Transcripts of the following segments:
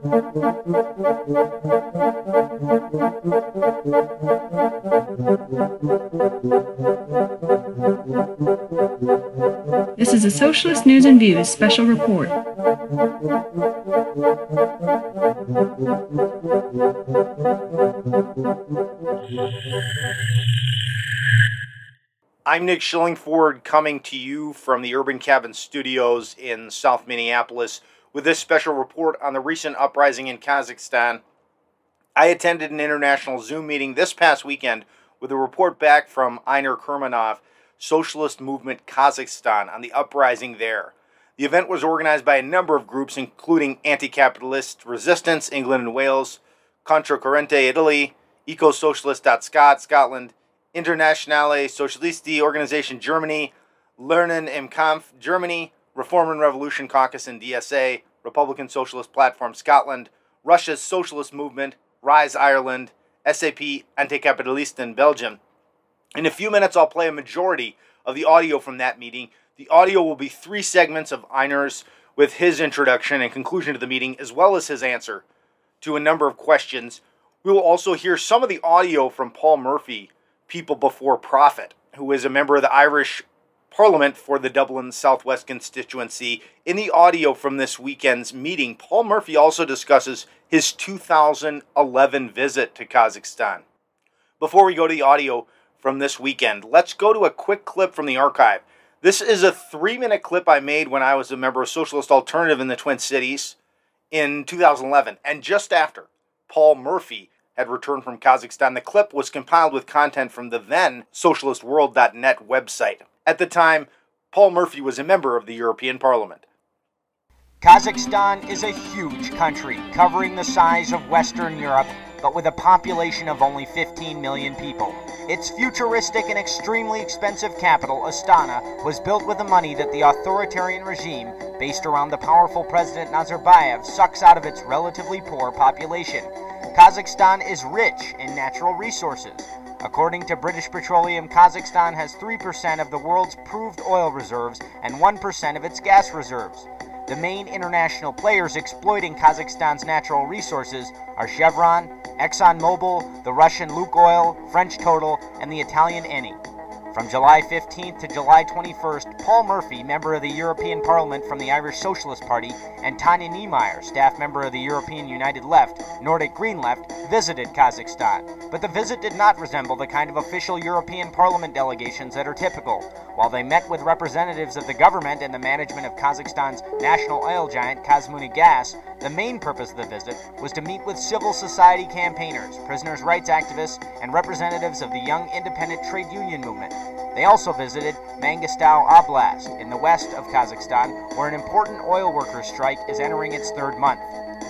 This is a Socialist News and Views special report. I'm Nick Schillingford coming to you from the Urban Cabin Studios in South Minneapolis with this special report on the recent uprising in Kazakhstan. I attended an international Zoom meeting this past weekend with a report back from Ainur Kurmanov, Socialist Movement Kazakhstan, on the uprising there. The event was organized by a number of groups, including Anti Capitalist Resistance, England and Wales, Contra Corrente, Italy, Eco Socialist.Scot, Scotland, Internationale Socialisti Organization, Germany, Lernen im Kampf, Germany, Reform and Revolution Caucus in DSA, Republican Socialist Platform, Scotland, Russia's Socialist Movement, Rise Ireland, SAP Anticapitalist in Belgium. In a few minutes, I'll play a majority of the audio from that meeting. The audio will be three segments of Ainur's with his introduction and conclusion to the meeting, as well as his answer to a number of questions. We will also hear some of the audio from Paul Murphy, People Before Profit, who is a member of the Irish Parliament for the Dublin Southwest constituency. In the audio from this weekend's meeting, Paul Murphy also discusses his 2011 visit to Kazakhstan. Before we go to the audio from this weekend, let's go to a quick clip from the archive. This is a three minute clip I made when I was a member of Socialist Alternative in the Twin Cities in 2011. And just after Paul Murphy had returned from Kazakhstan, the clip was compiled with content from the then socialistworld.net website. At the time, Paul Murphy was a member of the European Parliament. Kazakhstan is a huge country, covering the size of Western Europe, but with a population of only 15 million people. Its futuristic and extremely expensive capital, Astana, was built with the money that the authoritarian regime, based around the powerful President Nazarbayev, sucks out of its relatively poor population. Kazakhstan is rich in natural resources. According to British Petroleum, Kazakhstan has 3% of the world's proved oil reserves and 1% of its gas reserves. The main international players exploiting Kazakhstan's natural resources are Chevron, ExxonMobil, the Russian Lukoil, French Total, and the Italian Eni. From July 15th to July 21st, Paul Murphy, member of the European Parliament from the Irish Socialist Party, and Tanja Niemeier, staff member of the European United Left, Nordic Green Left, visited Kazakhstan. But the visit did not resemble the kind of official European Parliament delegations that are typical. While they met with representatives of the government and the management of Kazakhstan's national oil giant Gas, the main purpose of the visit was to meet with civil society campaigners, prisoners' rights activists, and representatives of the young independent trade union movement. They also visited Mangistau Oblast in the west of Kazakhstan, where an important oil workers' strike is entering its third month.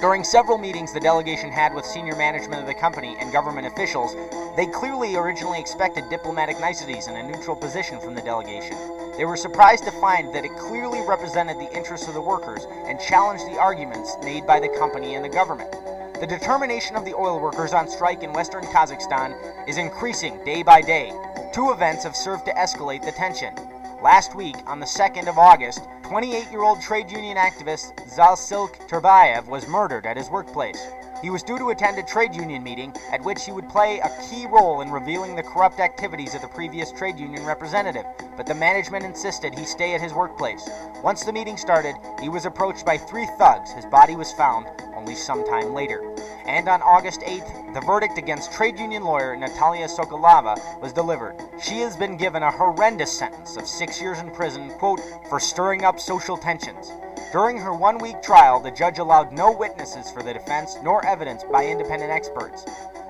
During several meetings the delegation had with senior management of the company and government officials, they clearly originally expected diplomatic niceties and a neutral position from the delegation. They were surprised to find that it clearly represented the interests of the workers and challenged the arguments made by the company and the government. The determination of the oil workers on strike in western Kazakhstan is increasing day by day. Two events have served to escalate the tension. Last week, on the 2nd of August, 28 year old trade union activist Zhaksylyk Turbayev was murdered at his workplace. He was due to attend a trade union meeting at which he would play a key role in revealing the corrupt activities of the previous trade union representative, but the management insisted he stay at his workplace. Once the meeting started, he was approached by three thugs. His body was found only some time later. And on August 8th, the verdict against trade union lawyer Natalia Sokolova was delivered. She has been given a horrendous sentence of six years in prison, quote, for stirring up social tensions. During her one week trial, the judge allowed no witnesses for the defense nor evidence by independent experts.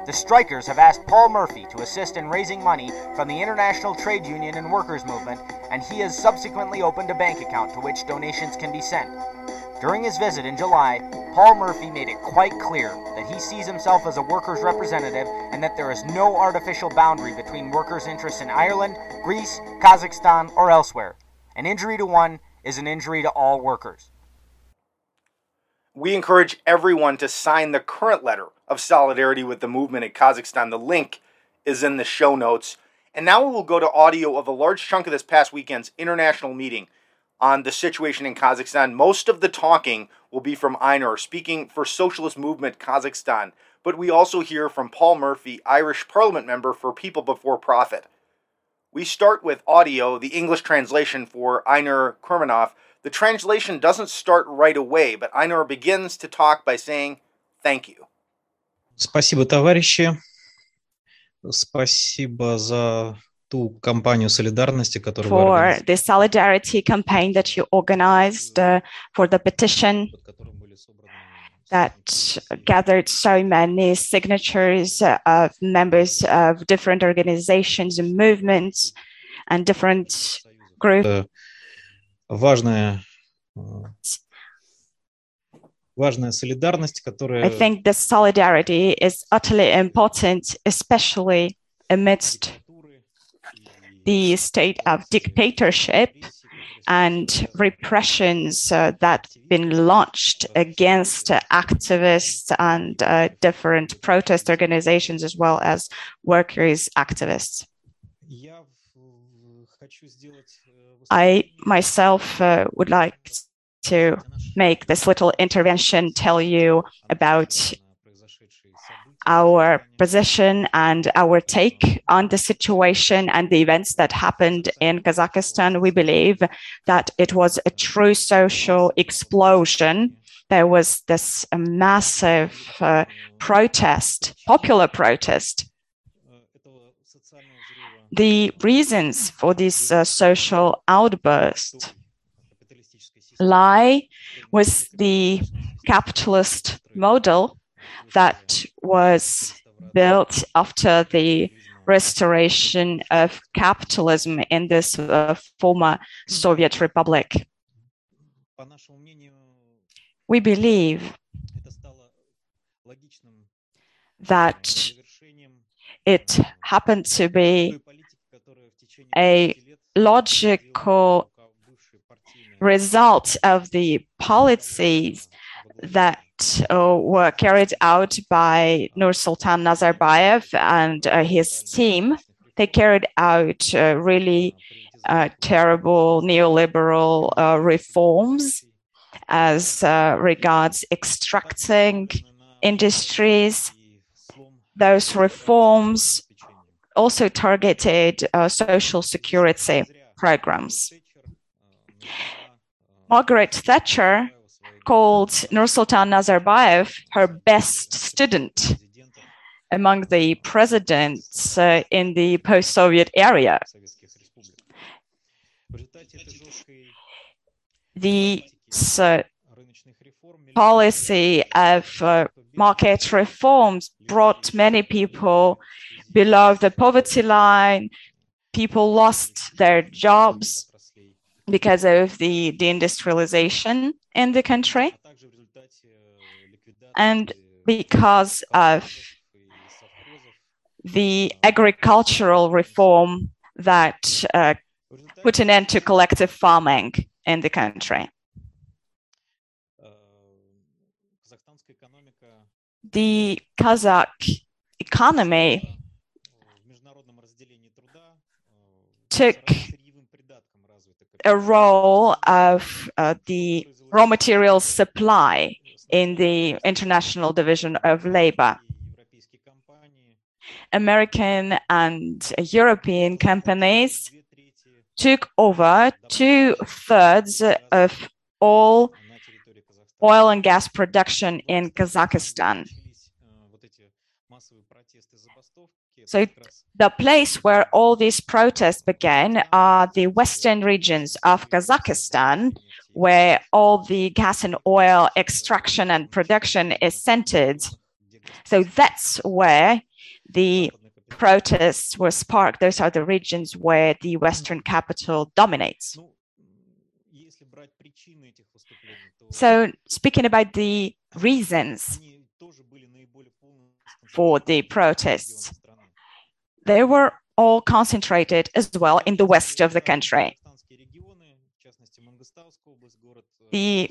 The strikers have asked Paul Murphy to assist in raising money from the International Trade Union and Workers Movement, and he has subsequently opened a bank account to which donations can be sent. During his visit in July, Paul Murphy made it quite clear that he sees himself as a workers' representative and that there is no artificial boundary between workers' interests in Ireland, Greece, Kazakhstan, or elsewhere. An injury to one is an injury to all workers. We encourage everyone to sign the current letter of solidarity with the movement in Kazakhstan. The link is in the show notes. And now we will go to audio of a large chunk of this past weekend's international meeting on the situation in Kazakhstan. Most of the talking will be from Ainur, speaking for Socialist Movement Kazakhstan. But we also hear from Paul Murphy, Irish Parliament member for People Before Profit. We start with audio, the English translation for Ainur Kurmanov. The translation doesn't start right away, but Ainur begins to talk by saying, Thank you. Спасибо, товарищи. Спасибо за ту кампанию солидарности, которую For the solidarity campaign that you organized uh, for the petition that gathered so many signatures of members of different organizations and movements and different groups. Важная, важная солидарность, которая... I think the solidarity is utterly important, especially amidst the state of dictatorship and repressions uh, that have been launched against uh, activists and uh, different protest organizations as well as workers activists. I myself uh, would like to make this little intervention tell you about our position and our take on the situation and the events that happened in Kazakhstan. We believe that it was a true social explosion. There was this massive uh, protest, popular protest. The reasons for this uh, social outburst lie with the capitalist model that was built after the restoration of capitalism in this uh, former Soviet republic. We believe that it happened to be a logical result of the policies that uh, were carried out by Nursultan Nazarbayev and uh, his team. They carried out uh, really uh, terrible neoliberal uh, reforms as uh, regards extracting industries. Those reforms also targeted social security programs. Margaret Thatcher called Nursultan Nazarbayev her best student among the presidents uh, in the post Soviet area. The uh, policy of uh, market reforms brought many people below the poverty line. People lost their jobs because of the deindustrialization in the country. And because of the agricultural reform that uh, put an end to collective farming in the country. The Kazakh economy took a role of uh, the raw materials supply in the International Division of Labor. American and European companies took over two thirds of all oil and gas production in Kazakhstan. So the place where all these protests began are the western regions of Kazakhstan, where all the gas and oil extraction and production is centered. So that's where the protests were sparked. Those are the regions where the Western capital dominates. So, speaking about the reasons for the protests, they were all concentrated as well in the west of the country the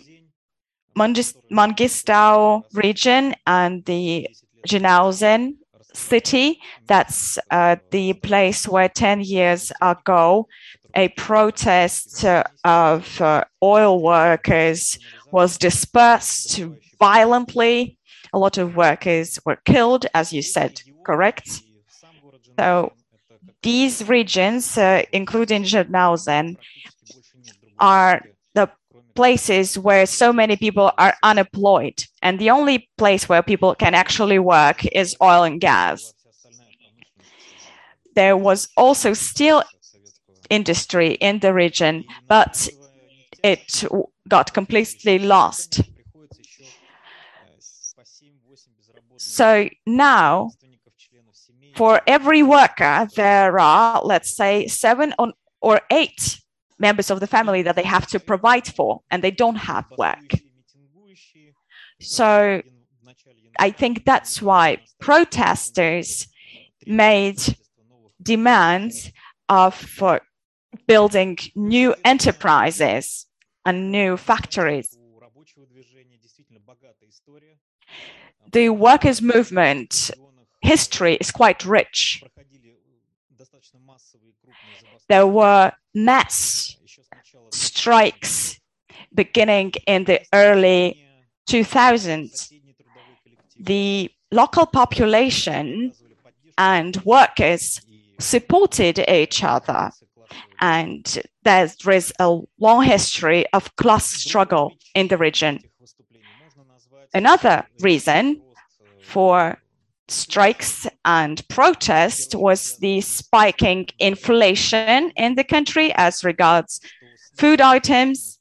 Mangistau region and the Zhanaozen city. That's uh, the place where 10 years ago a protest of uh, oil workers was dispersed violently. A lot of workers were killed, as you said, correct? So these regions, uh, including Zhanaozen, are places where so many people are unemployed. And the only place where people can actually work is oil and gas. There was also steel industry in the region, but it got completely lost. So now, for every worker, there are, let's say, seven or eight members of the family that they have to provide for, and they don't have work. So I think that's why protesters made demands of uh, building new enterprises and new factories. The workers' movement history is quite rich. There were mass strikes beginning in the early 2000s. The local population and workers supported each other. And there is a long history of class struggle in the region. Another reason for strikes and protest was the spiking inflation in the country as regards food items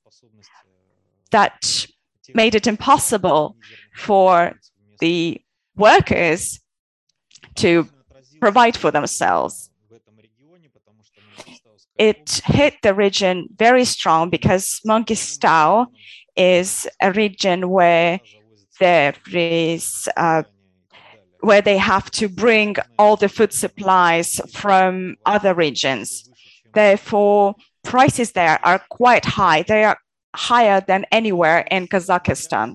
that made it impossible for the workers to provide for themselves. It hit the region very strong because Mangistau is a region where there is uh, where they have to bring all the food supplies from other regions. Therefore, prices there are quite high. They are higher than anywhere in Kazakhstan.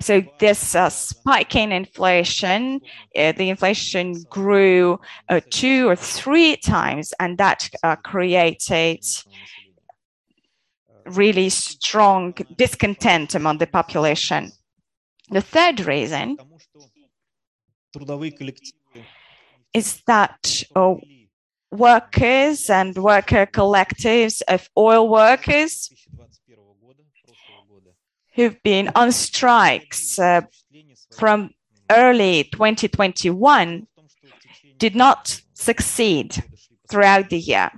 So this uh, spike in inflation, uh, the inflation grew uh, two or three times, and that uh, created really strong discontent among the population. The third reason is that workers and worker collectives of oil workers who've been on strikes uh, from early 2021 did not succeed throughout the year.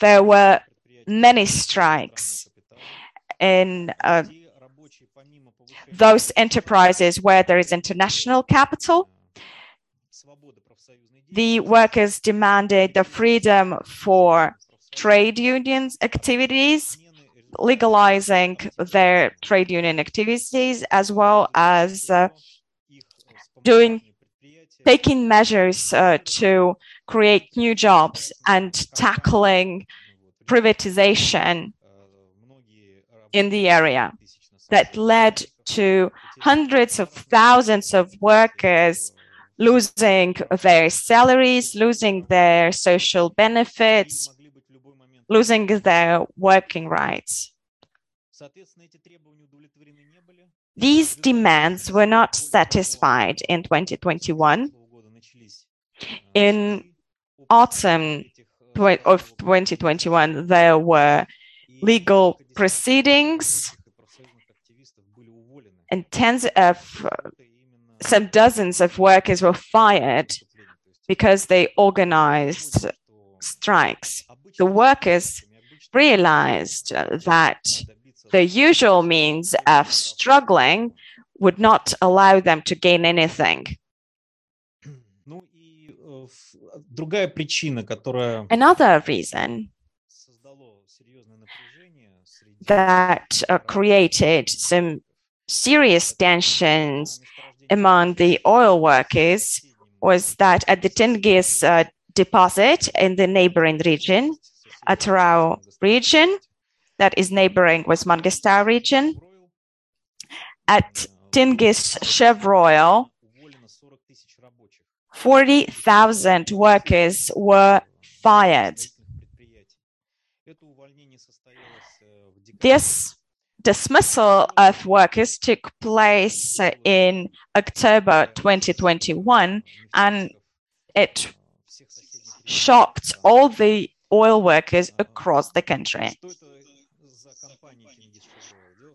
There were many strikes in uh, those enterprises where there is international capital. The workers demanded the freedom for trade unions activities legalizing their trade union activities as well as uh, doing taking measures uh, to create new jobs and tackling privatization in the area that led to hundreds of thousands of workers losing their salaries, losing their social benefits, losing their working rights. These demands were not satisfied in 2021. In autumn of 2021, there were legal proceedings and tens of uh, some dozens of workers were fired because they organized strikes the workers realized that the usual means of struggling would not allow them to gain anything. Another reason that uh, created some serious tensions among the oil workers was that at the Tengiz uh, deposit in the neighboring region, Atyrau region, that is neighboring with Mangistau region. At Tengiz Chevroil, 40,000 workers were fired. This dismissal of workers took place in October 2021 and it shocked all the oil workers across the country.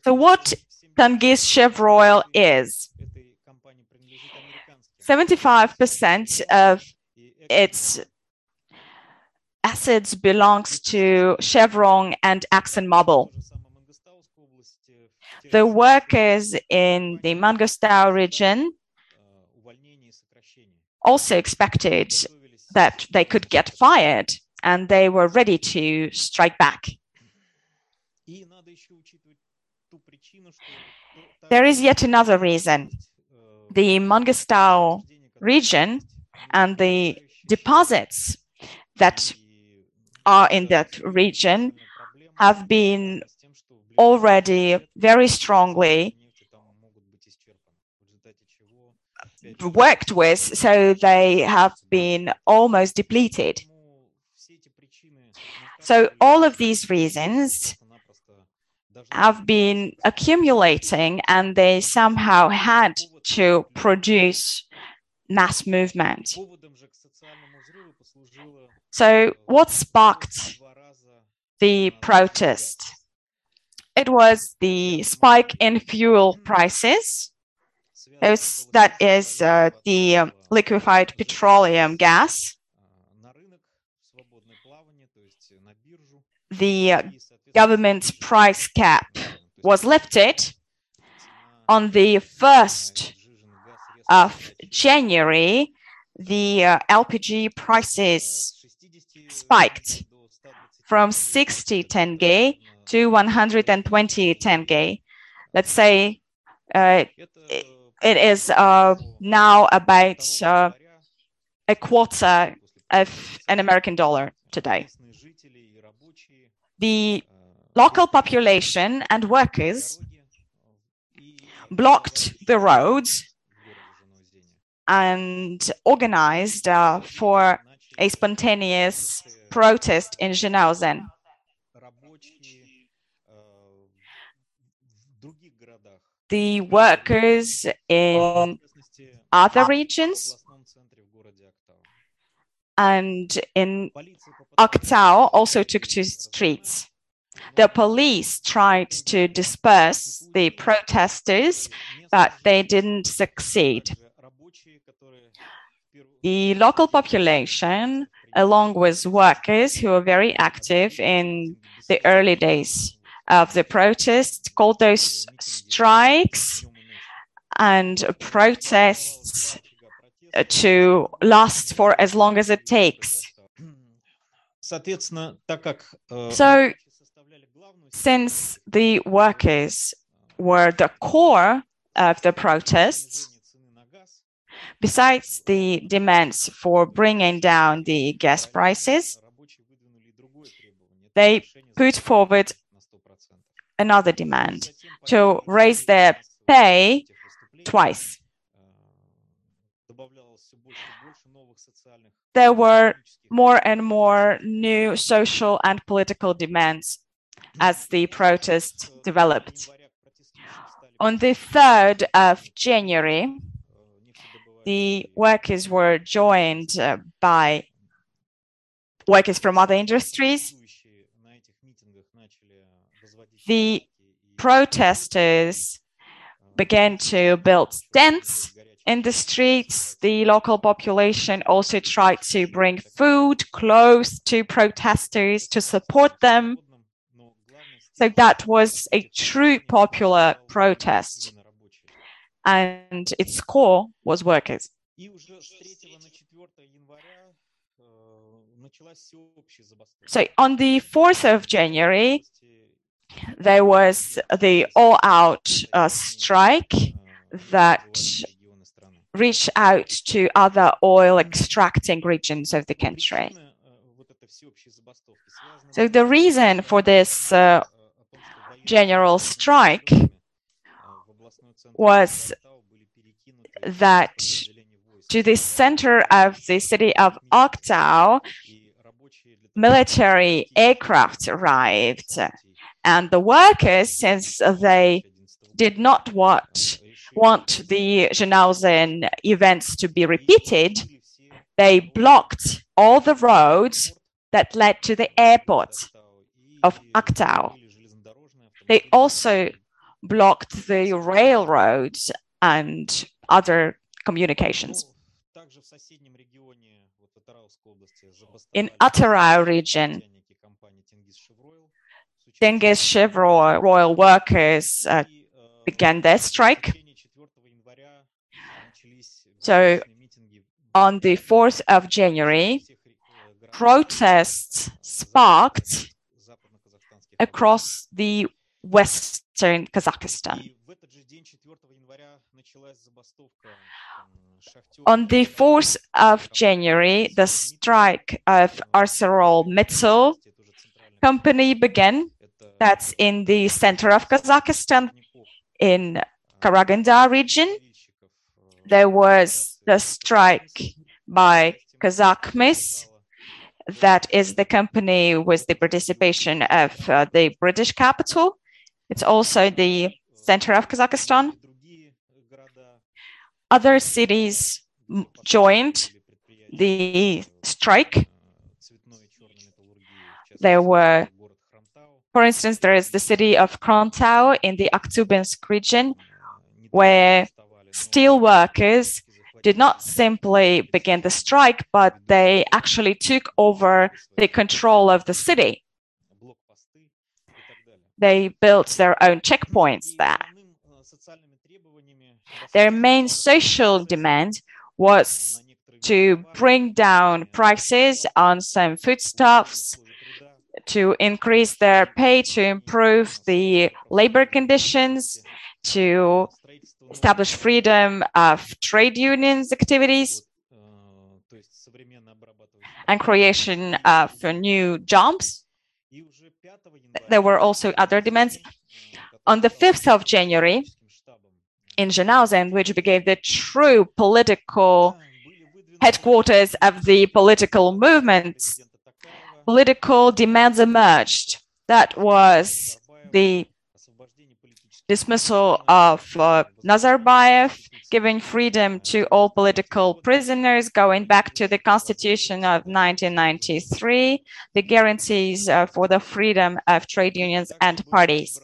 So what Tengiz Chevroil is 75% of its assets belongs to Chevron and ExxonMobil. The workers in the Mangistau region also expected that they could get fired and they were ready to strike back. There is yet another reason. The Mangistau region and the deposits that are in that region have been already very strongly worked with, so they have been almost depleted. So all of these reasons have been accumulating and they somehow had to produce mass movement. So what sparked the protest? It was the spike in fuel prices. Was, that is uh, the um, liquefied petroleum gas. The uh, government's price cap was lifted on the 1st of January. The uh, LPG prices spiked from 60 tenge to 120 tenge. Let's say uh, it, is uh, now about uh, a quarter of an American dollar today. The local population and workers blocked the roads and organized uh, for a spontaneous protest in Zhanaozen. The workers in other regions and in Aktau also took to streets. The police tried to disperse the protesters, but they didn't succeed. The local population, along with workers who were very active in the early days of the protests, called those strikes and protests uh, to last for as long as it takes. Э, so, since the workers were the core of the protests, besides the demands for bringing down the gas prices, they put forward another demand to raise their pay twice. There were more and more new social and political demands as the protest developed. On the 3rd of January, the workers were joined uh, by workers from other industries. The protesters began to build tents in the streets. The local population also tried to bring food, clothes to protesters to support them. So that was a true popular protest. And its core was workers. So on the 4th of January, there was the all out uh, strike that reached out to other oil extracting regions of the country. So the reason for this uh, general strike was that to the center of the city of Aktau, military aircraft arrived And the workers, since they did not want, want the Zhanaozen events to be repeated, they blocked all the roads that led to the airport of Aktau. They also blocked the railroads and other communications. In Atyrau region, Tengiz Chevroil Royal workers uh, began their strike. So on the 4th of January, protests sparked across the western Kazakhstan. On the 4th of January, the strike of ArcelorMittal company began. That's in the center of Kazakhstan, in Karaganda region. There was the strike by Kazakhmys. That is the company with the participation of uh, the British capital. It's also the center of Kazakhstan. Other cities joined the strike. There were, for instance, there is the city of Khromtau in the Aktyubinsk region, where steel workers did not simply begin the strike, but they actually took over the control of the city. They built their own checkpoints there. Their main social demand was to bring down prices on some foodstuffs, to increase their pay, to improve the labor conditions, to establish freedom of trade unions activities, and creation of new jobs. There were also other demands. On the 5th of January, in Zhanaozen, which became the true political headquarters of the political movements, political demands emerged. That was the dismissal of uh, Nazarbayev, giving freedom to all political prisoners, going back to the constitution of 1993, the guarantees uh, for the freedom of trade unions and parties.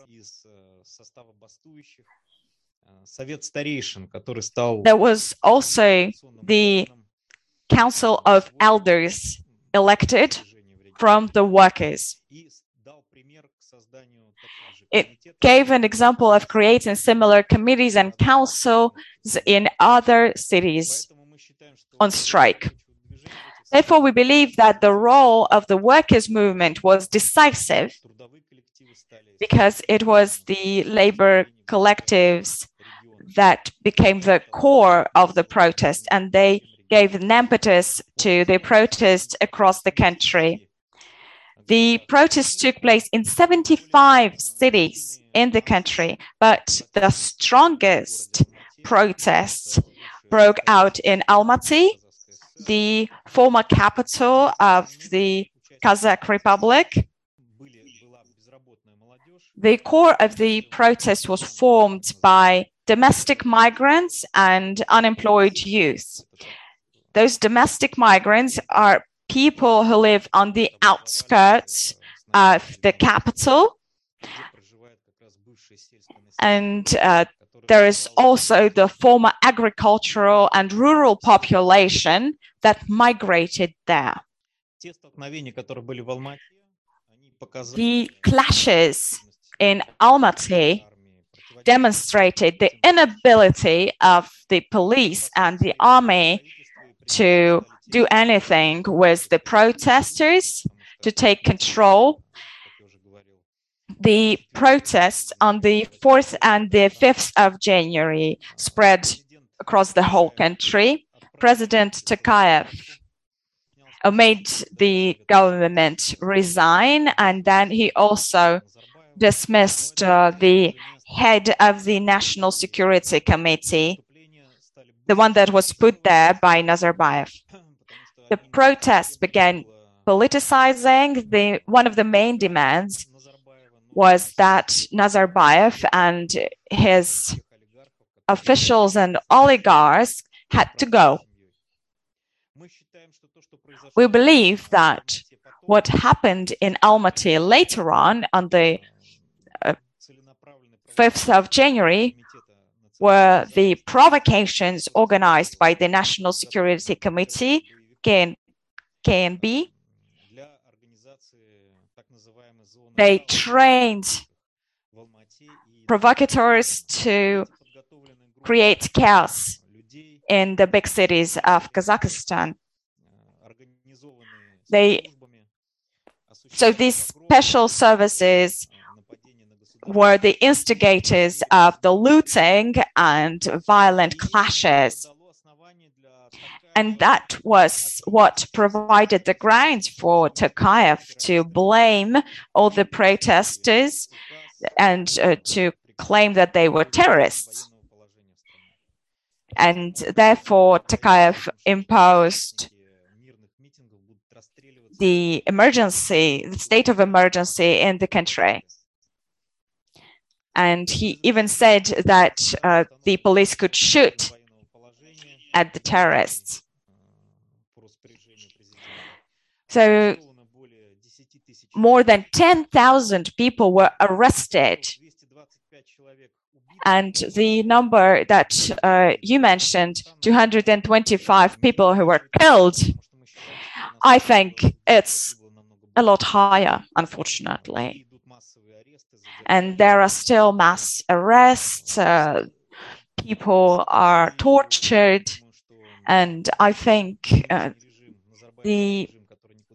There was also the Council of Elders elected from the workers. It gave an example of creating similar committees and councils in other cities on strike. Therefore, we believe that the role of the workers' movement was decisive because it was the labor collectives that became the core of the protest, and they gave an impetus to the protest across the country. The protests took place in 75 cities in the country, but the strongest protests broke out in Almaty, the former capital of the Kazakh Republic. The core of the protest was formed by domestic migrants and unemployed youth. Those domestic migrants are people who live on the outskirts of the capital. And uh, there is also the former agricultural and rural population that migrated there. The clashes in Almaty demonstrated the inability of the police and the army to do anything with the protesters, to take control. The protests on the 4th and the 5th of January spread across the whole country. President Tokayev made the government resign, and then he also dismissed uh, the head of the National Security Committee, the one that was put there by Nazarbayev. The protests began politicizing. The, one of the main demands was that Nazarbayev and his officials and oligarchs had to go. We believe that what happened in Almaty later on, on the uh, 5th of January, were the provocations organized by the National Security Committee, KN, KNB. They trained provocateurs to create chaos in the big cities of Kazakhstan. They so these special services were the instigators of the looting and violent clashes. And that was what provided the grounds for Tokayev to blame all the protesters and uh, to claim that they were terrorists. And therefore, Tokayev imposed the emergency, the state of emergency in the country. And he even said that uh, the police could shoot at the terrorists. So more than 10,000 people were arrested. And the number that uh, you mentioned, 225 people who were killed, I think it's a lot higher, unfortunately. And there are still mass arrests, uh, people are tortured, and I think uh, the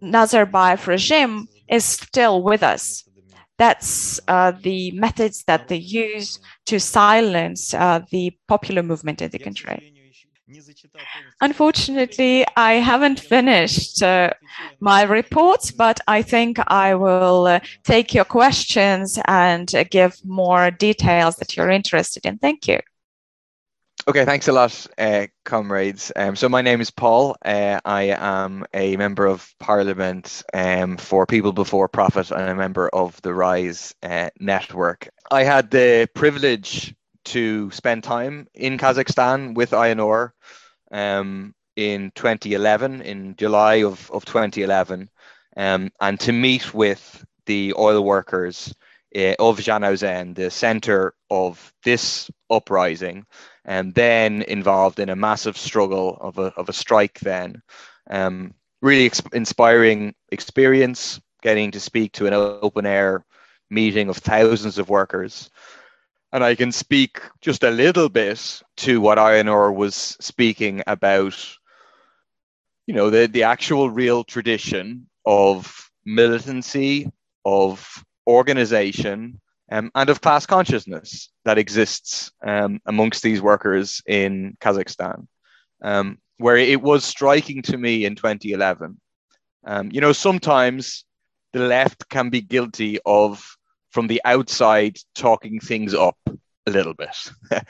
Nazarbayev regime is still with us. That's uh, the methods that they use to silence uh, the popular movement in the country. Unfortunately, I haven't finished uh, my report, but I think I will uh, take your questions and uh, give more details that you're interested in. Thank you. Okay, thanks a lot, uh, comrades. Um, so my name is Paul. Uh, I am a member of Parliament um, for People Before Profit and a member of the Rise uh, network. I had the privilege to spend time in Kazakhstan with Ainur um, in 2011, in July of, of 2011, um, and to meet with the oil workers uh, of Zhanaozen, the center of this uprising, and then involved in a massive struggle of a, of a strike then. Um, really ex- inspiring experience getting to speak to an open air meeting of thousands of workers and I can speak just a little bit to what Ainur was speaking about, you know, the, the actual real tradition of militancy, of organization, um, and of class consciousness that exists um, amongst these workers in Kazakhstan, um, where it was striking to me in 2011. Um, you know, sometimes the left can be guilty of from the outside talking things up a little bit.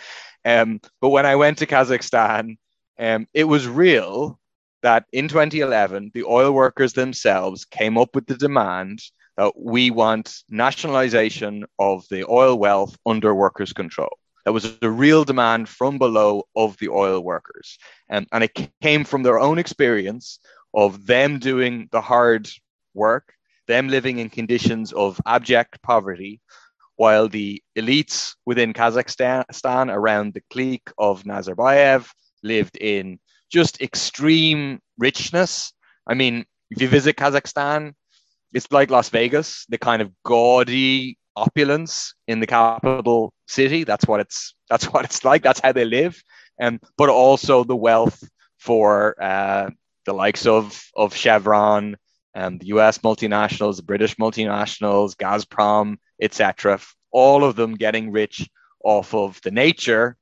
um, but when I went to Kazakhstan, um, it was real that in 2011, the oil workers themselves came up with the demand that we want nationalization of the oil wealth under workers' control. That was a real demand from below of the oil workers. Um, and it came from their own experience of them doing the hard work them living in conditions of abject poverty, while the elites within Kazakhstan around the clique of Nazarbayev lived in just extreme richness. I mean, if you visit Kazakhstan, it's like Las Vegas, the kind of gaudy opulence in the capital city. That's what it's that's what it's like. That's how they live. And but also the wealth for uh, the likes of of Chevron, um, the US multinationals, the British multinationals, Gazprom, etc., all of them getting rich off of the nature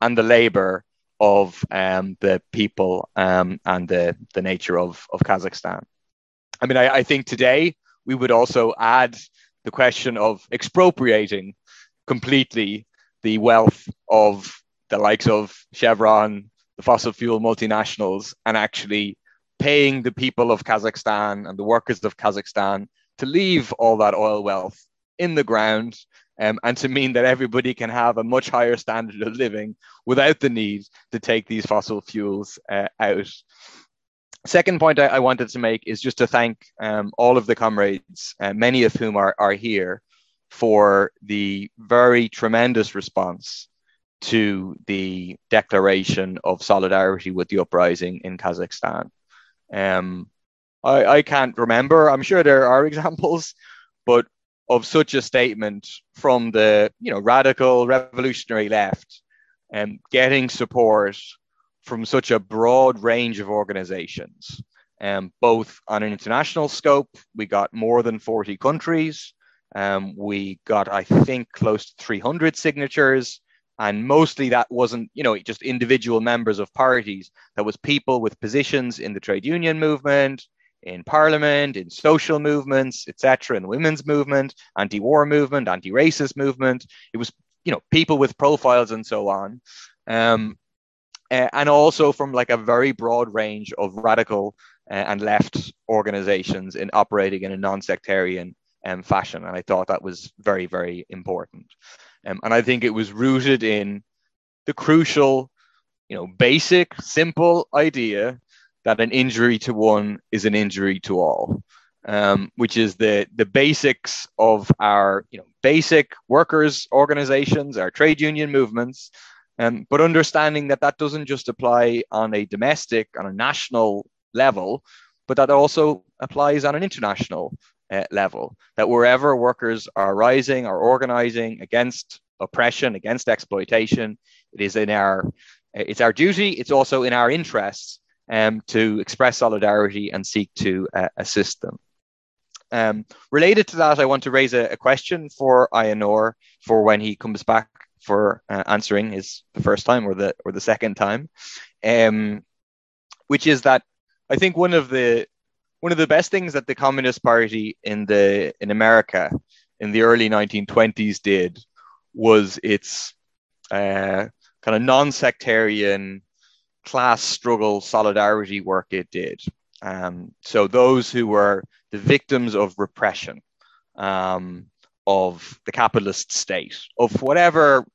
and the labor of um, the people um, and the, the nature of, of Kazakhstan. I mean, I, I think today we would also add the question of expropriating completely the wealth of the likes of Chevron, the fossil fuel multinationals, and actually paying the people of Kazakhstan and the workers of Kazakhstan to leave all that oil wealth in the ground um, and to mean that everybody can have a much higher standard of living without the need to take these fossil fuels uh, out. Second point I, I, wanted to make is just to thank um, all of the comrades, uh, many of whom are, are here, for the very tremendous response to the declaration of solidarity with the uprising in Kazakhstan. Um, I, I can't remember, I'm sure there are examples, but of such a statement from the you know radical revolutionary left and um, getting support from such a broad range of organizations um, both on an international scope we got more than 40 countries um, we got i think close to 300 signatures and mostly that wasn't you know just individual members of parties that was people with positions in the trade union movement in parliament, in social movements, etc., in the women's movement, anti-war movement, anti-racist movement. It was, you know, people with profiles and so on. Um, and also from like a very broad range of radical uh, and left organizations in operating in a non-sectarian um, fashion. And I thought that was very, very important. Um, and I think it was rooted in the crucial, you know, basic, simple idea that an injury to one is an injury to all, um, which is the the basics of our you know basic workers organizations, our trade union movements, um, but understanding that that doesn't just apply on a domestic, on a national level, but that also applies on an international uh, level. That wherever workers are rising or organizing against oppression, against exploitation, it is in our it's our duty. It's also in our interests um, to express solidarity and seek to uh, assist them. Um, related to that, I want to raise a, a question for Ainur for when he comes back for uh, answering his the first time or the or the second time, um, which is that I think one of the one of the best things that the Communist Party in the in America in the early 1920s did was its uh, kind of non-sectarian class struggle solidarity work it did. Um, so those who were the victims of repression, um, of the capitalist state, of whatever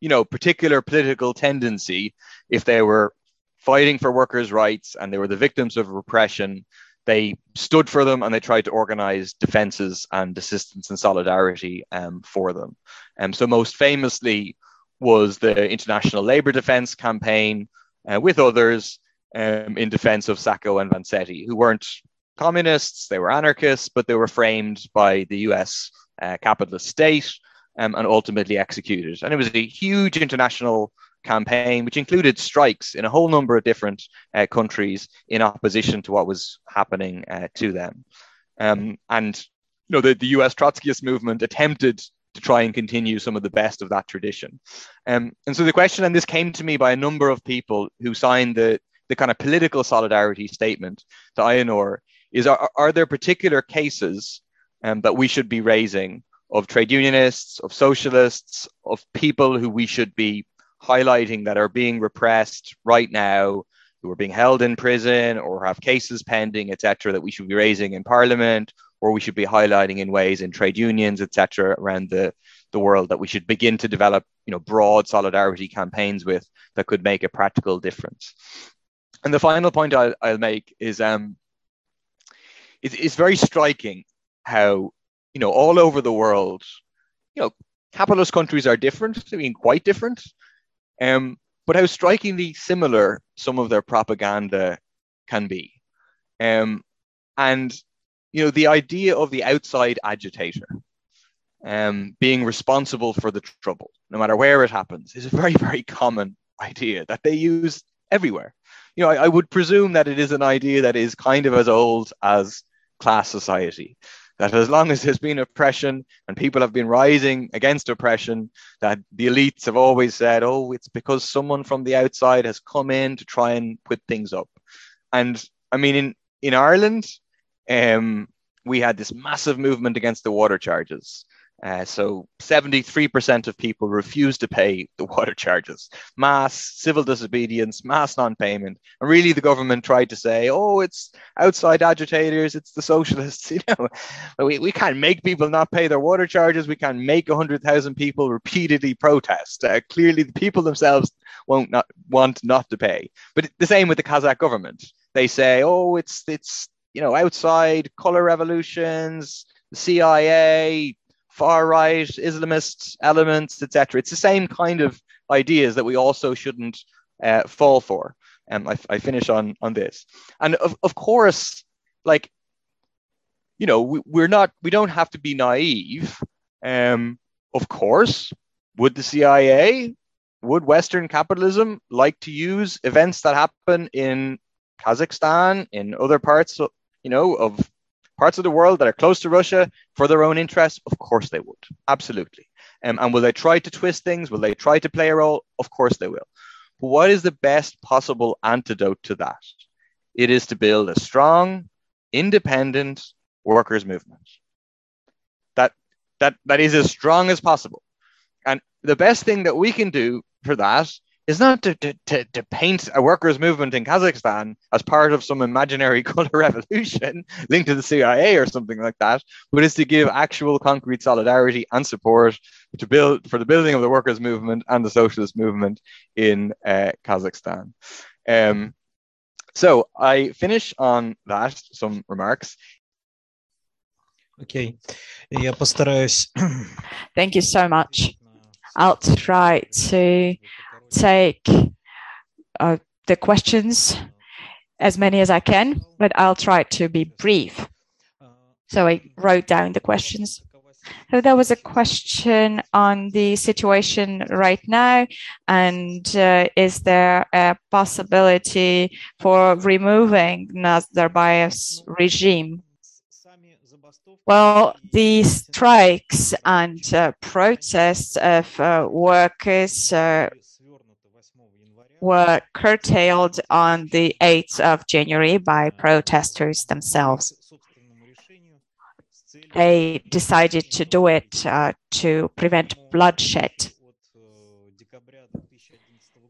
you know particular political tendency, if they were fighting for workers' rights and they were the victims of repression, they stood for them and they tried to organize defenses and assistance and solidarity um, for them. And um, so most famously was the International Labor Defense Campaign, uh, with others um, in defense of Sacco and Vanzetti, who weren't communists, they were anarchists, but they were framed by the US uh, capitalist state um, and ultimately executed. And it was a huge international campaign, which included strikes in a whole number of different uh, countries in opposition to what was happening uh, to them. Um, and you know, the, the US Trotskyist movement attempted to try and continue some of the best of that tradition. Um, and so the question, and this came to me by a number of people who signed the, the kind of political solidarity statement to Ainur, is are, are there particular cases um, that we should be raising of trade unionists, of socialists, of people who we should be highlighting that are being repressed right now, who are being held in prison or have cases pending, etc., that we should be raising in parliament or we should be highlighting in ways in trade unions, etc., around the, the world that we should begin to develop, you know, broad solidarity campaigns with that could make a practical difference. And the final point I'll, I'll make is um, it's, it's very striking how, you know, all over the world, you know, capitalist countries are different, I mean, quite different, um, but how strikingly similar some of their propaganda can be. Um, and you know, the idea of the outside agitator um, being responsible for the trouble, no matter where it happens, is a very, very common idea that they use everywhere. You know, I, I would presume that it is an idea that is kind of as old as class society. That as long as there's been oppression and people have been rising against oppression, that the elites have always said, oh, it's because someone from the outside has come in to try and put things up. And I mean, in, in Ireland, um, we had this massive movement against the water charges. Uh, so 73% of people refuse to pay the water charges. Mass civil disobedience, mass non-payment. And really the government tried to say, oh, it's outside agitators, it's the socialists. You know, we, we can't make people not pay their water charges. We can't make 100,000 people repeatedly protest. Uh, clearly the people themselves won't not want not to pay. But the same with the Kazakh government. They say, oh, it's, it's you know, outside color revolutions, the CIA, far right Islamist elements, etc. It's the same kind of ideas that we also shouldn't uh, fall for. And um, I, I, finish on on this, and of of course, like you know, we, we're not we don't have to be naive. Um, of course, would the CIA, would Western capitalism like to use events that happen in Kazakhstan, in other parts, you know, of parts of the world that are close to Russia for their own interests? Of course they would. Absolutely. Um, and will they try to twist things? Will they try to play a role? Of course they will. But what is the best possible antidote to that? It is to build a strong, independent workers' movement. That that that is as strong as possible. And the best thing that we can do for that is not to, to, to, to, paint a workers' movement in Kazakhstan as part of some imaginary color revolution linked to the CIA or something like that, but is to give actual concrete solidarity and support to build for the building of the workers' movement and the socialist movement in uh, Kazakhstan. Um, so I finish on that, some remarks. Okay, я постараюсь. Thank you so much. I'll try to take uh, the questions, as many as I can, but I'll try to be brief. So I wrote down the questions. So there was a question on the situation right now, and uh, is there a possibility for removing Nazarbayev's regime? Well, the strikes and uh, protests of uh, workers uh, were curtailed on the 8th of January by protesters themselves. They decided to do it uh, to prevent bloodshed.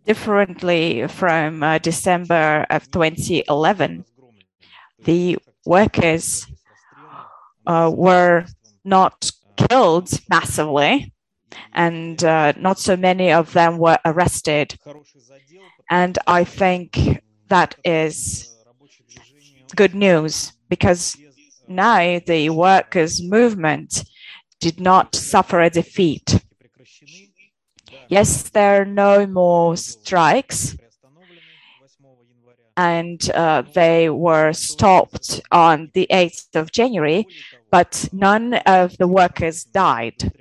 Differently from uh, December of 2011, the workers uh, were not killed massively, and uh, not so many of them were arrested. And I think that is good news because now the workers' movement did not suffer a defeat. Yes, there are no more strikes, and uh, they were stopped on the 8th of January, but none of the workers died.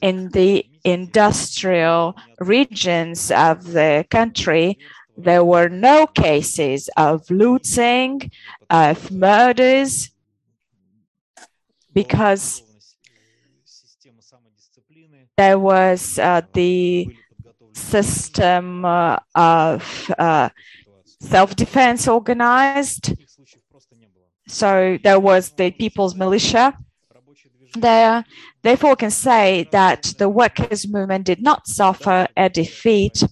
In the industrial regions of the country, there were no cases of looting, of murders, because there was uh, the system uh, of uh, self-defense organized. So there was the people's militia there. Therefore, can say that the workers' movement did not suffer a defeat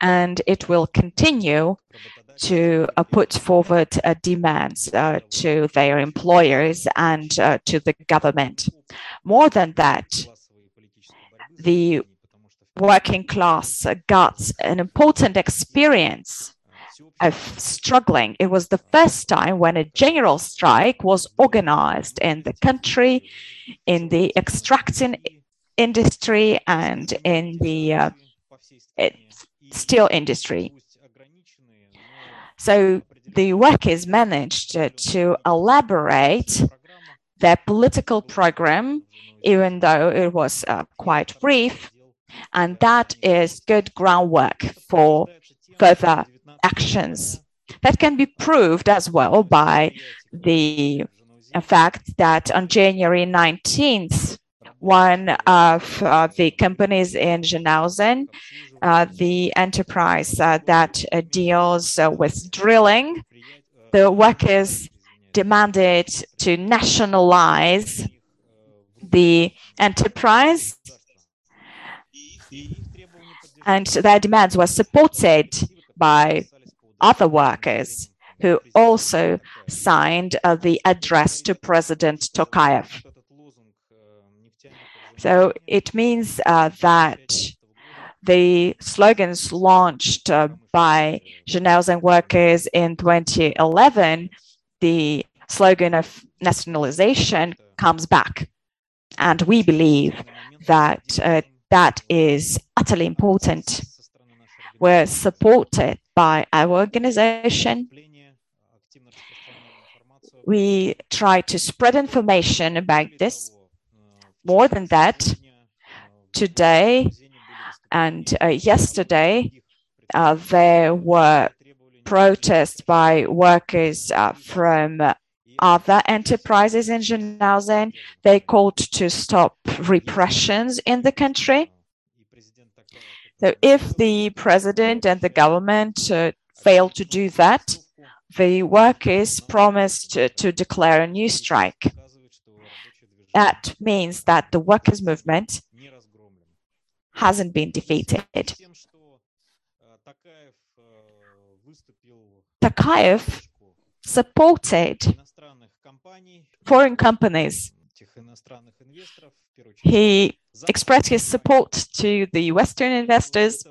and it will continue to uh, put forward uh, demands uh, to their employers and uh, to the government. More than that, the working class got an important experience of struggling. It was the first time when a general strike was organized in the country, in the extracting industry, and in the uh, steel industry. So the workers managed to elaborate their political program, even though it was uh, quite brief, and that is good groundwork for further actions. That can be proved as well by the fact that on January 19th, one of uh, the companies in Zhanaozen, uh, the enterprise uh, that uh, deals uh, with drilling, the workers demanded to nationalize the enterprise and their demands were supported by other workers who also signed uh, the address to President Tokayev. So it means uh, that the slogans launched uh, by and workers in 2011, the slogan of nationalization comes back. And we believe that uh, that is utterly important. We're supported by our organization. We try to spread information about this. More than that, today and uh, yesterday, uh, there were protests by workers uh, from other enterprises in Zhanaozen. They called to stop repressions in the country. So if the president and the government uh, fail to do that, the workers promised to, to declare a new strike. That means that the workers' movement hasn't been defeated. Tokayev supported foreign companies. He expressed his support to the Western investors.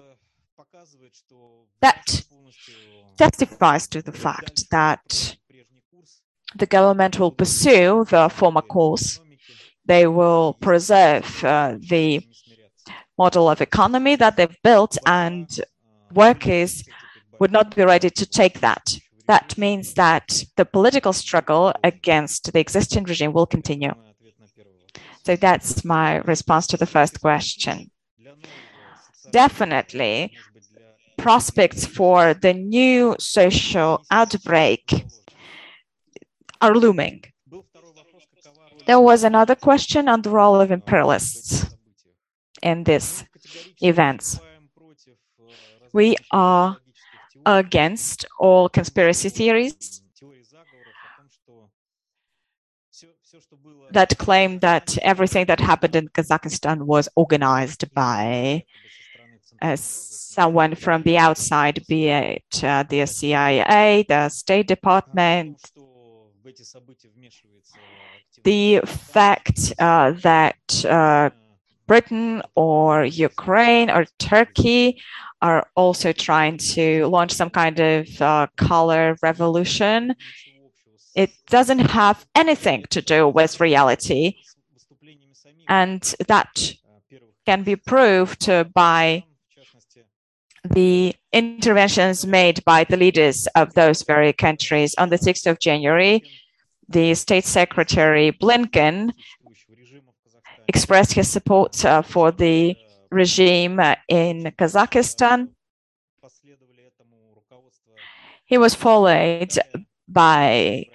That testifies to the fact that the government will pursue the former course. They will preserve uh, the model of economy that they've built, and workers would not be ready to take that. That means that the political struggle against the existing regime will continue. So that's my response to the first question. Definitely, prospects for the new social outbreak are looming. There was another question on the role of imperialists in these events. We are against all conspiracy theories that claim that everything that happened in Kazakhstan was organized by uh, someone from the outside, be it uh, the CIA, the State Department. The fact uh, that uh, Britain or Ukraine or Turkey are also trying to launch some kind of uh, color revolution. It doesn't have anything to do with reality. And that can be proved by the interventions made by the leaders of those very countries. On the 6th of January, the State Secretary Blinken expressed his support uh, for the regime uh, in Kazakhstan. He was followed by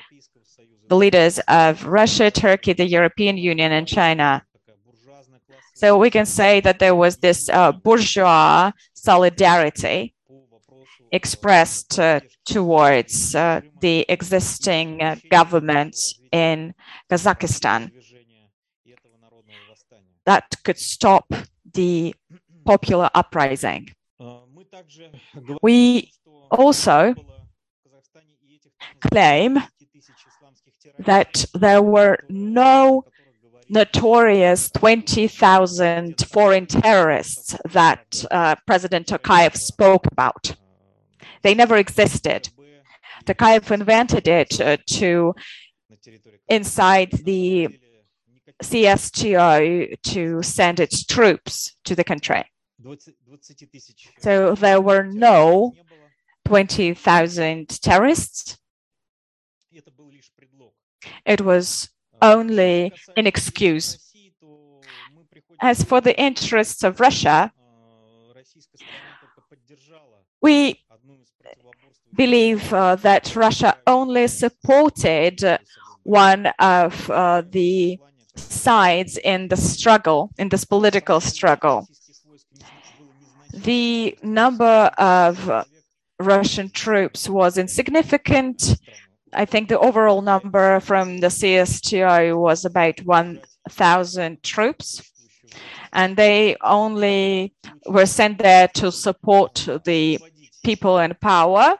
the leaders of Russia, Turkey, the European Union, and China. So we can say that there was this uh, bourgeois solidarity expressed uh, towards uh, the existing uh, government in Kazakhstan that could stop the popular uprising. We also claim that there were no notorious 20,000 foreign terrorists that uh, President Tokayev spoke about. They never existed. Tokayev invented it uh, to inside the CSTO to send its troops to the country. So there were no 20,000 terrorists. It was only an excuse. As for the interests of Russia, we believe uh, that Russia only supported one of uh, the sides in the struggle, in this political struggle. The number of Russian troops was insignificant. I think the overall number from the CSTO was about thousand troops, and they only were sent there to support the people in power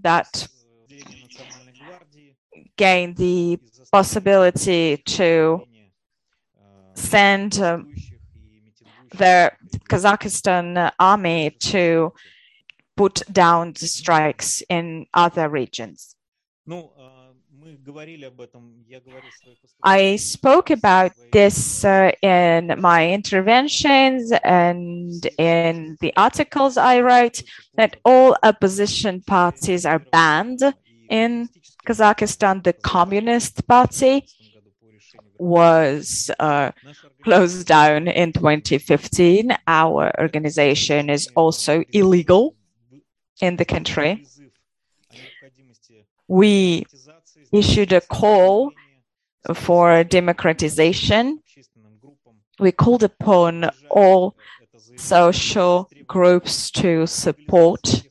that gained the possibility to send um, the Kazakhstan army to put down the strikes in other regions. I spoke about this uh, in my interventions and in the articles I wrote that all opposition parties are banned in Kazakhstan. The Communist Party was uh, closed down in 2015. Our organization is also illegal in the country. We issued a call for democratization. We called upon all social groups to support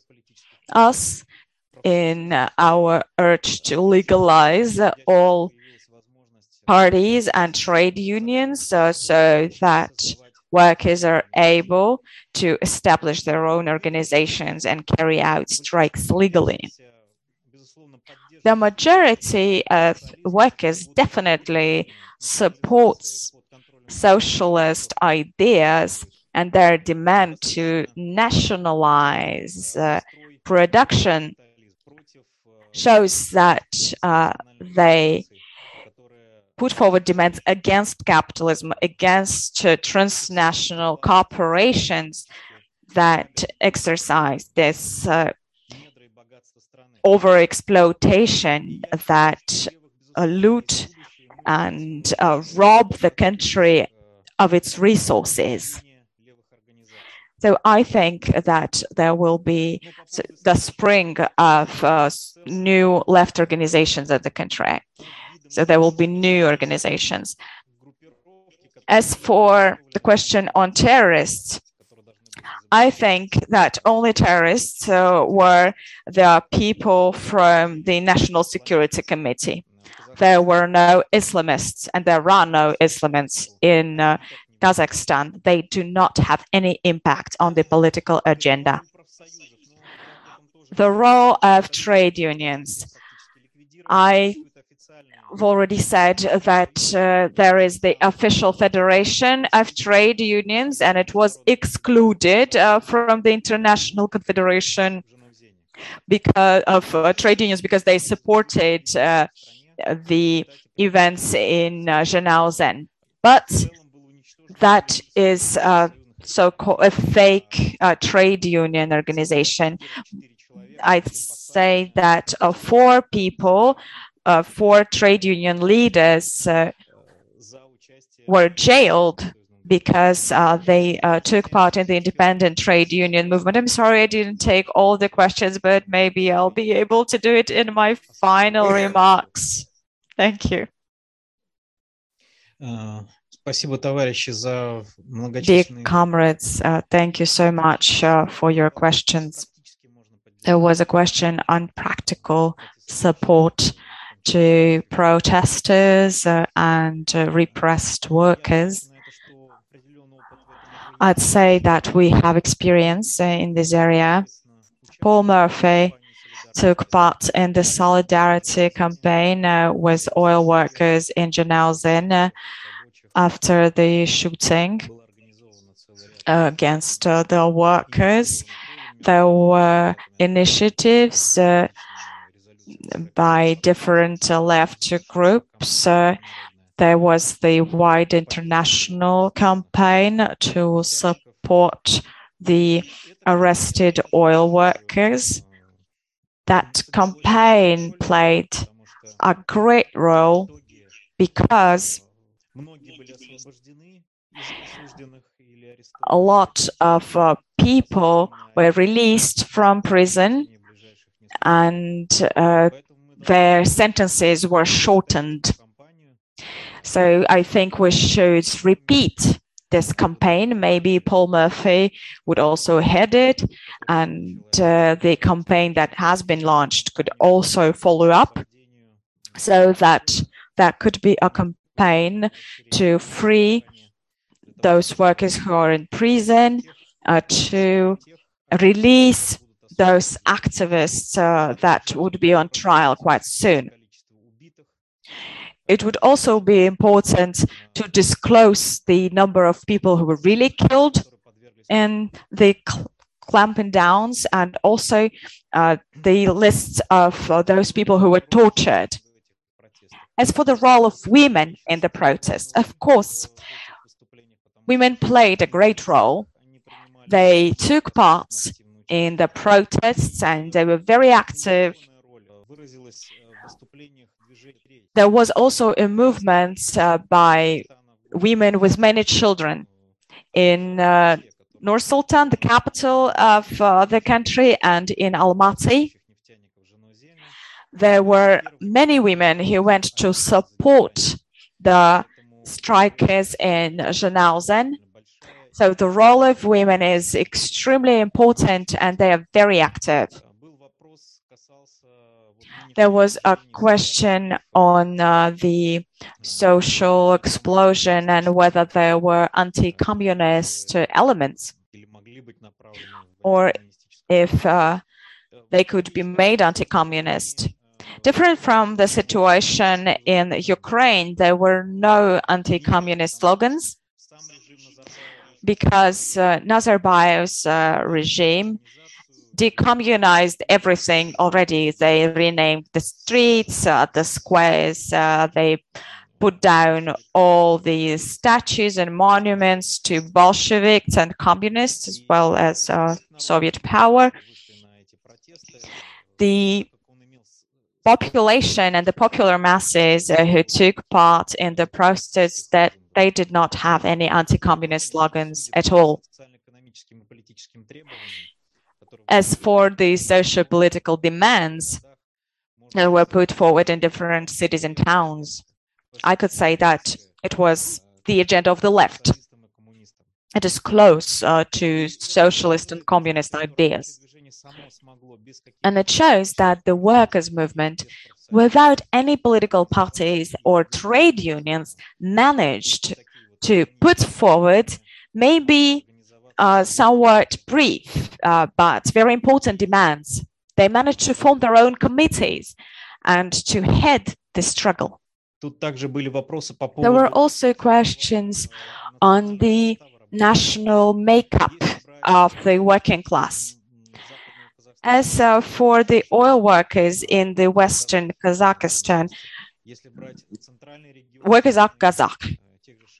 us in our urge to legalize all parties and trade unions uh, so that workers are able to establish their own organizations and carry out strikes legally the majority of workers definitely supports socialist ideas and their demand to nationalize uh, production shows that uh, they put forward demands against capitalism, against uh, transnational corporations that exercise this uh, over exploitation that uh, loot and uh, rob the country of its resources. So I think that there will be the spring of uh, new left organizations at the country. So there will be new organizations. As for the question on terrorists, I think that only terrorists uh, were the people from the National Security Committee. There were no Islamists, and there are no Islamists in uh, Kazakhstan. They do not have any impact on the political agenda. The role of trade unions. I already said that uh, there is the official Federation of Trade Unions, and it was excluded uh, from the International Confederation because of uh, trade unions because they supported uh, the events in uh, Zhanaozen. But that is so-called a fake uh, trade union organization. I'd say that four people uh, four trade union leaders uh, were jailed because uh, they uh, took part in the independent trade union movement. I'm sorry I didn't take all the questions, but maybe I'll be able to do it in my final remarks. Thank you. Uh, Dear comrades, uh, thank you so much uh, for your questions. There was a question on practical support to protesters uh, and uh, repressed workers. I'd say that we have experience uh, in this area. Paul Murphy took part in the solidarity campaign uh, with oil workers in Zhanaozen uh, after the shooting against uh, the workers. There were initiatives by different uh, left groups. Uh, there was the wide international campaign to support the arrested oil workers. That campaign played a great role because a lot of uh, people were released from prison and uh, their sentences were shortened. So I think we should repeat this campaign. Maybe Paul Murphy would also head it, and uh, the campaign that has been launched could also follow up, so that that could be a campaign to free those workers who are in prison, uh, to release those activists uh, that would be on trial quite soon. It would also be important to disclose the number of people who were really killed in the cl clamping downs and also uh, the lists of uh, those people who were tortured. As for the role of women in the protest, of course, women played a great role. They took part in the protests and they were very active. There was also a movement uh, by women with many children in uh, Nur Sultan, the capital of uh, the country, and in Almaty. There were many women who went to support the strikers in Zhanaozen. So the role of women is extremely important and they are very active. There was a question on uh, the social explosion and whether there were anti-communist elements or if uh, they could be made anti-communist. Different from the situation in Ukraine, there were no anti-communist slogans because uh, Nazarbayev's uh, regime decommunized everything already. They renamed the streets, uh, the squares, uh, they put down all the statues and monuments to Bolsheviks and communists, as well as uh, Soviet power. The population and the popular masses uh, who took part in the protests that they did not have any anti-communist slogans at all. As for the socio-political demands that were put forward in different cities and towns, I could say that it was the agenda of the left. It is close uh, to socialist and communist ideas. And it shows that the workers' movement, without any political parties or trade unions, managed to put forward maybe uh, somewhat brief uh, but very important demands. They managed to form their own committees and to head the struggle. There were also questions on the national makeup of the working class. As uh, for the oil workers in the Western Kazakhstan, workers are Kazakh.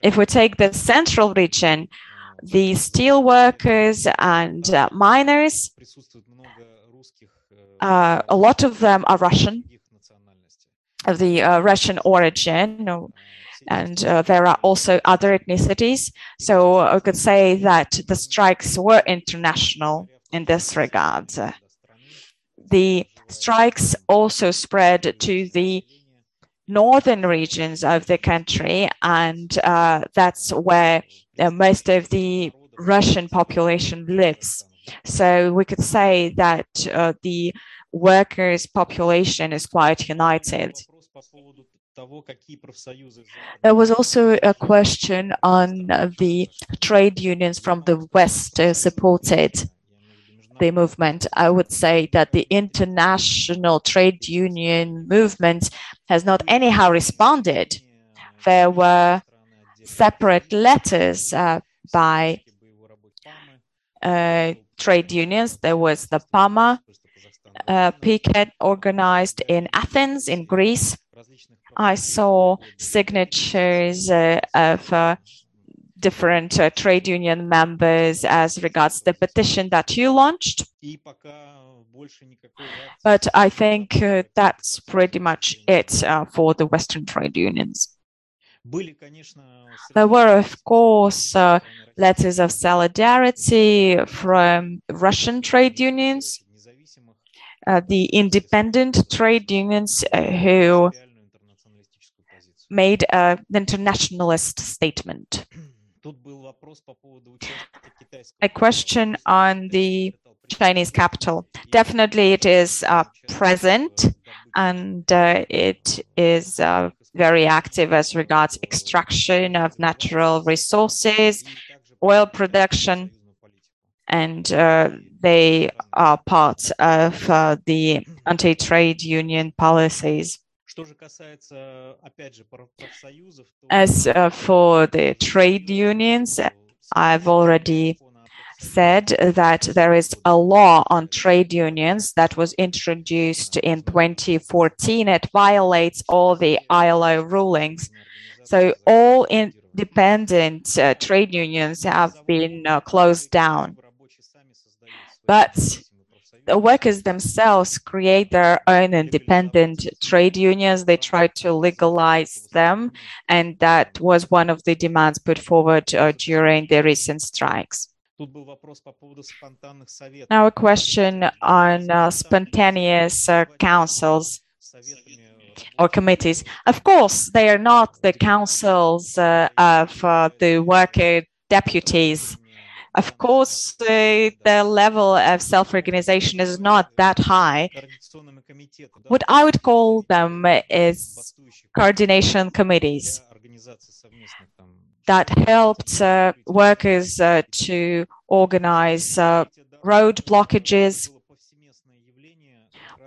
If we take the central region, the steel workers and uh, miners, uh, a lot of them are Russian, of the uh, Russian origin, and uh, there are also other ethnicities. So I could say that the strikes were international in this regard the strikes also spread to the northern regions of the country, and uh, that's where uh, most of the Russian population lives. So we could say that uh, the workers' population is quite united. There was also a question on the trade unions from the West uh, supported the movement, I would say that the international trade union movement has not anyhow responded. There were separate letters uh, by uh, trade unions. There was the PAME uh, picket organized in Athens, in Greece. I saw signatures uh, of uh, different uh, trade union members as regards the petition that you launched. But I think uh, that's pretty much it uh, for the Western trade unions. There were, of course, uh, letters of solidarity from Russian trade unions, uh, the independent trade unions uh, who made an internationalist statement. A question on the Chinese capital. Definitely it is uh, present and uh, it is uh, very active as regards extraction of natural resources, oil production, and uh, they are part of uh, the anti-trade union policies. As uh, for the trade unions, I've already said that there is a law on trade unions that was introduced in 2014. It violates all the ILO rulings. So all independent uh, trade unions have been uh, closed down. But the workers themselves create their own independent trade unions. They try to legalize them. And that was one of the demands put forward uh, during the recent strikes. Now a question on uh, spontaneous uh, councils or committees. Of course, they are not the councils uh, of uh, the worker deputies. Of course, the level of self-organization is not that high. What I would call them is coordination committees that helped uh, workers uh, to organize uh, road blockages.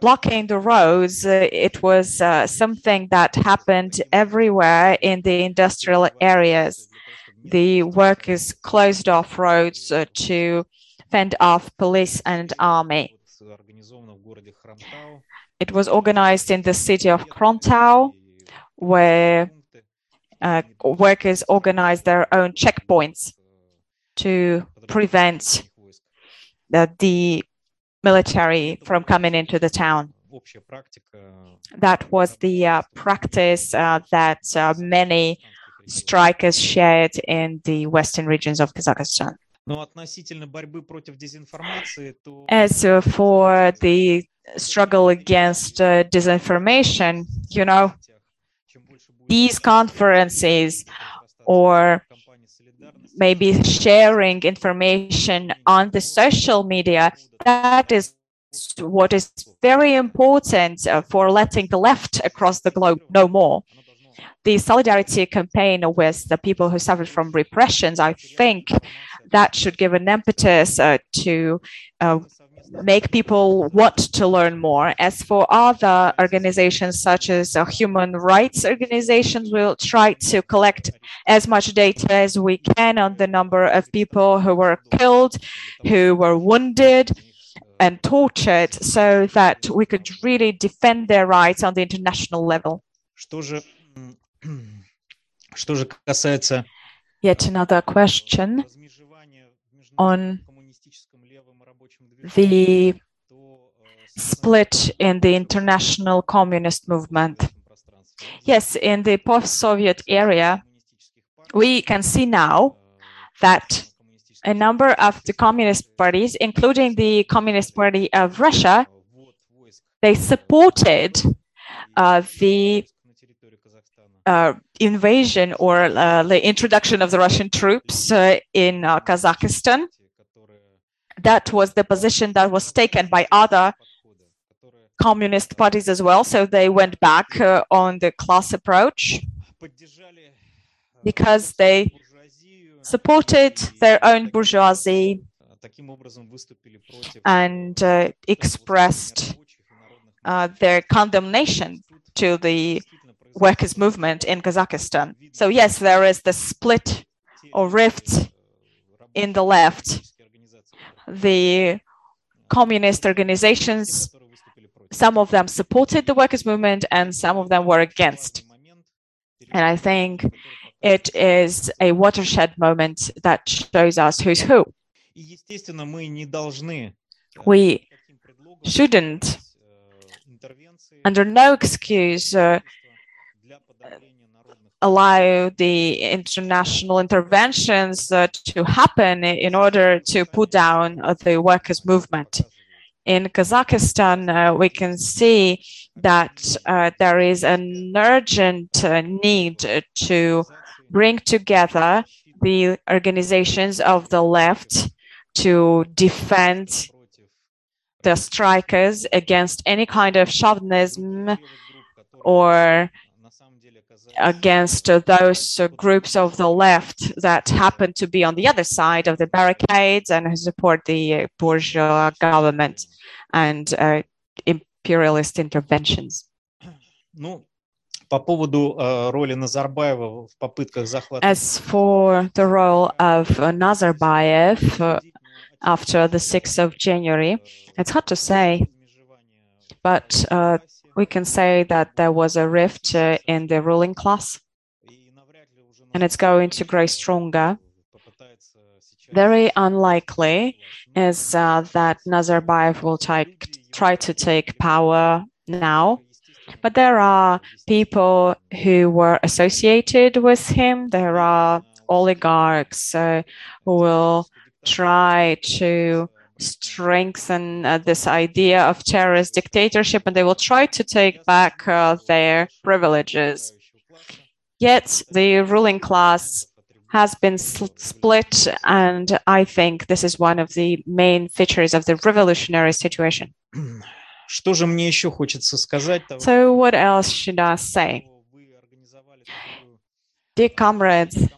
Blocking the roads, uh, it was uh, something that happened everywhere in the industrial areas. The workers closed off roads uh, to fend off police and army. It was organized in the city of Khromtau, where uh, workers organized their own checkpoints to prevent the, the military from coming into the town. That was the uh, practice uh, that uh, many strikers shared in the western regions of Kazakhstan. As uh, for the struggle against uh, disinformation, you know, these conferences or maybe sharing information on the social media, that is what is very important uh, for letting the left across the globe know more. The solidarity campaign with the people who suffered from repressions, I think that should give an impetus uh, to uh, make people want to learn more. As for other organizations such as uh, human rights organizations, we'll try to collect as much data as we can on the number of people who were killed, who were wounded and tortured so that we could really defend their rights on the international level. Yet another question on the split in the international communist movement. Yes, in the post-Soviet area, we can see now that a number of the communist parties, including the Communist Party of Russia, they supported uh, the uh, invasion or uh, the introduction of the Russian troops uh, in uh, Kazakhstan that was the position that was taken by other communist parties as well. So they went back uh, on the class approach because they supported their own bourgeoisie and uh, expressed their condemnation to the workers' movement in Kazakhstan. So yes, there is the split or rift in the left the communist organizations, some of them supported the workers' movement and some of them were against. And I think it is a watershed moment that shows us who's who. We shouldn't, under no excuse, uh, allow the international interventions uh, to happen in order to put down uh, the workers' movement. In Kazakhstan, uh, we can see that uh, there is an urgent uh, need to bring together the organizations of the left to defend the strikers against any kind of chauvinism or against uh, those uh, groups of the left that happen to be on the other side of the barricades and who support the uh, bourgeois government and uh, imperialist interventions. Ну, по поводу э, роли Назарбаева в попытках захвата... As for the role of uh, Nazarbayev uh, after the 6th of January, it's hard to say, but uh, we can say that there was a rift uh, in the ruling class, and it's going to grow stronger. Very unlikely is uh, that Nazarbayev will try to take power now, but there are people who were associated with him. There are oligarchs uh, who will try to strengthen uh, this idea of terrorist dictatorship and they will try to take back uh, their privileges. Yet the ruling class has been split, and I think this is one of the main features of the revolutionary situation. So, what else should I say? Dear comrades,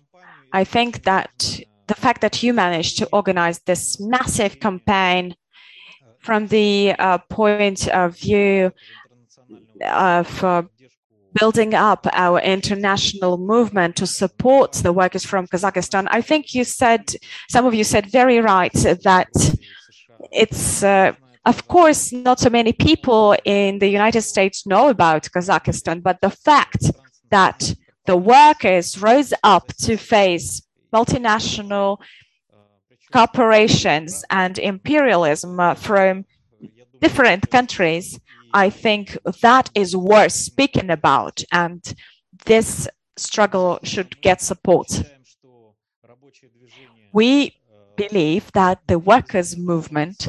I think that the fact that you managed to organize this massive campaign from the uh, point of view of uh, building up our international movement to support the workers from Kazakhstan. I think you said, some of you said very right that it's, uh, of course, not so many people in the United States know about Kazakhstan, but the fact that the workers rose up to face multinational corporations and imperialism uh, from different countries, I think that is worth speaking about. And this struggle should get support. We believe that the workers' movement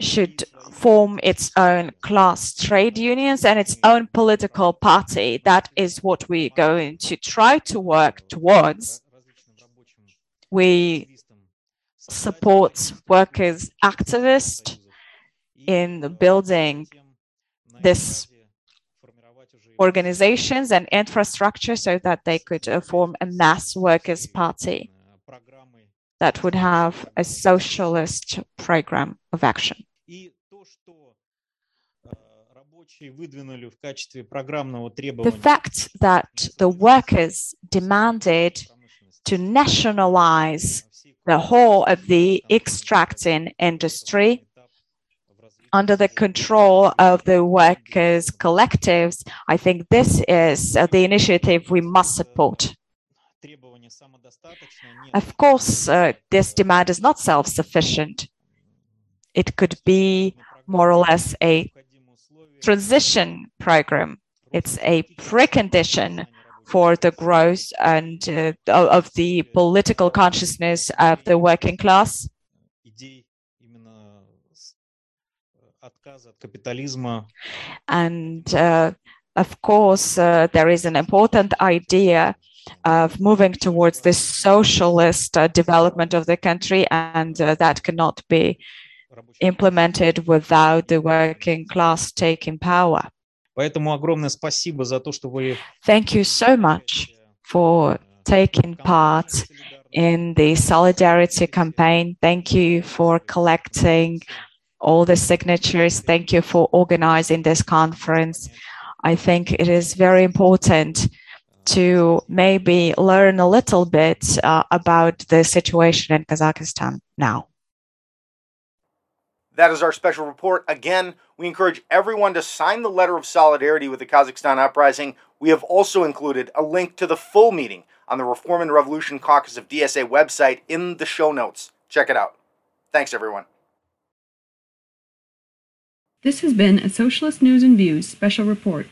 should form its own class trade unions and its own political party. That is what we're going to try to work towards. We support workers' activists in building this organizations and infrastructure so that they could form a mass workers' party that would have a socialist program of action. The fact that the workers demanded to nationalize the whole of the extracting industry under the control of the workers' collectives, I think this is uh, the initiative we must support. Of course, uh, this demand is not self-sufficient. It could be more or less a transition program. It's a precondition for the growth and uh, of the political consciousness of the working class. And uh, of course, uh, there is an important idea of moving towards this socialist uh, development of the country, and uh, that cannot be implemented without the working class taking power. Thank you so much for taking part in the solidarity campaign. Thank you for collecting all the signatures. Thank you for organizing this conference. I think it is very important to maybe learn a little bit uh, about the situation in Kazakhstan now. That is our special report. Again, we encourage everyone to sign the letter of solidarity with the Kazakhstan uprising. We have also included a link to the full meeting on the Reform and Revolution Caucus of DSA website in the show notes. Check it out. Thanks, everyone. This has been a Socialist News and Views special report.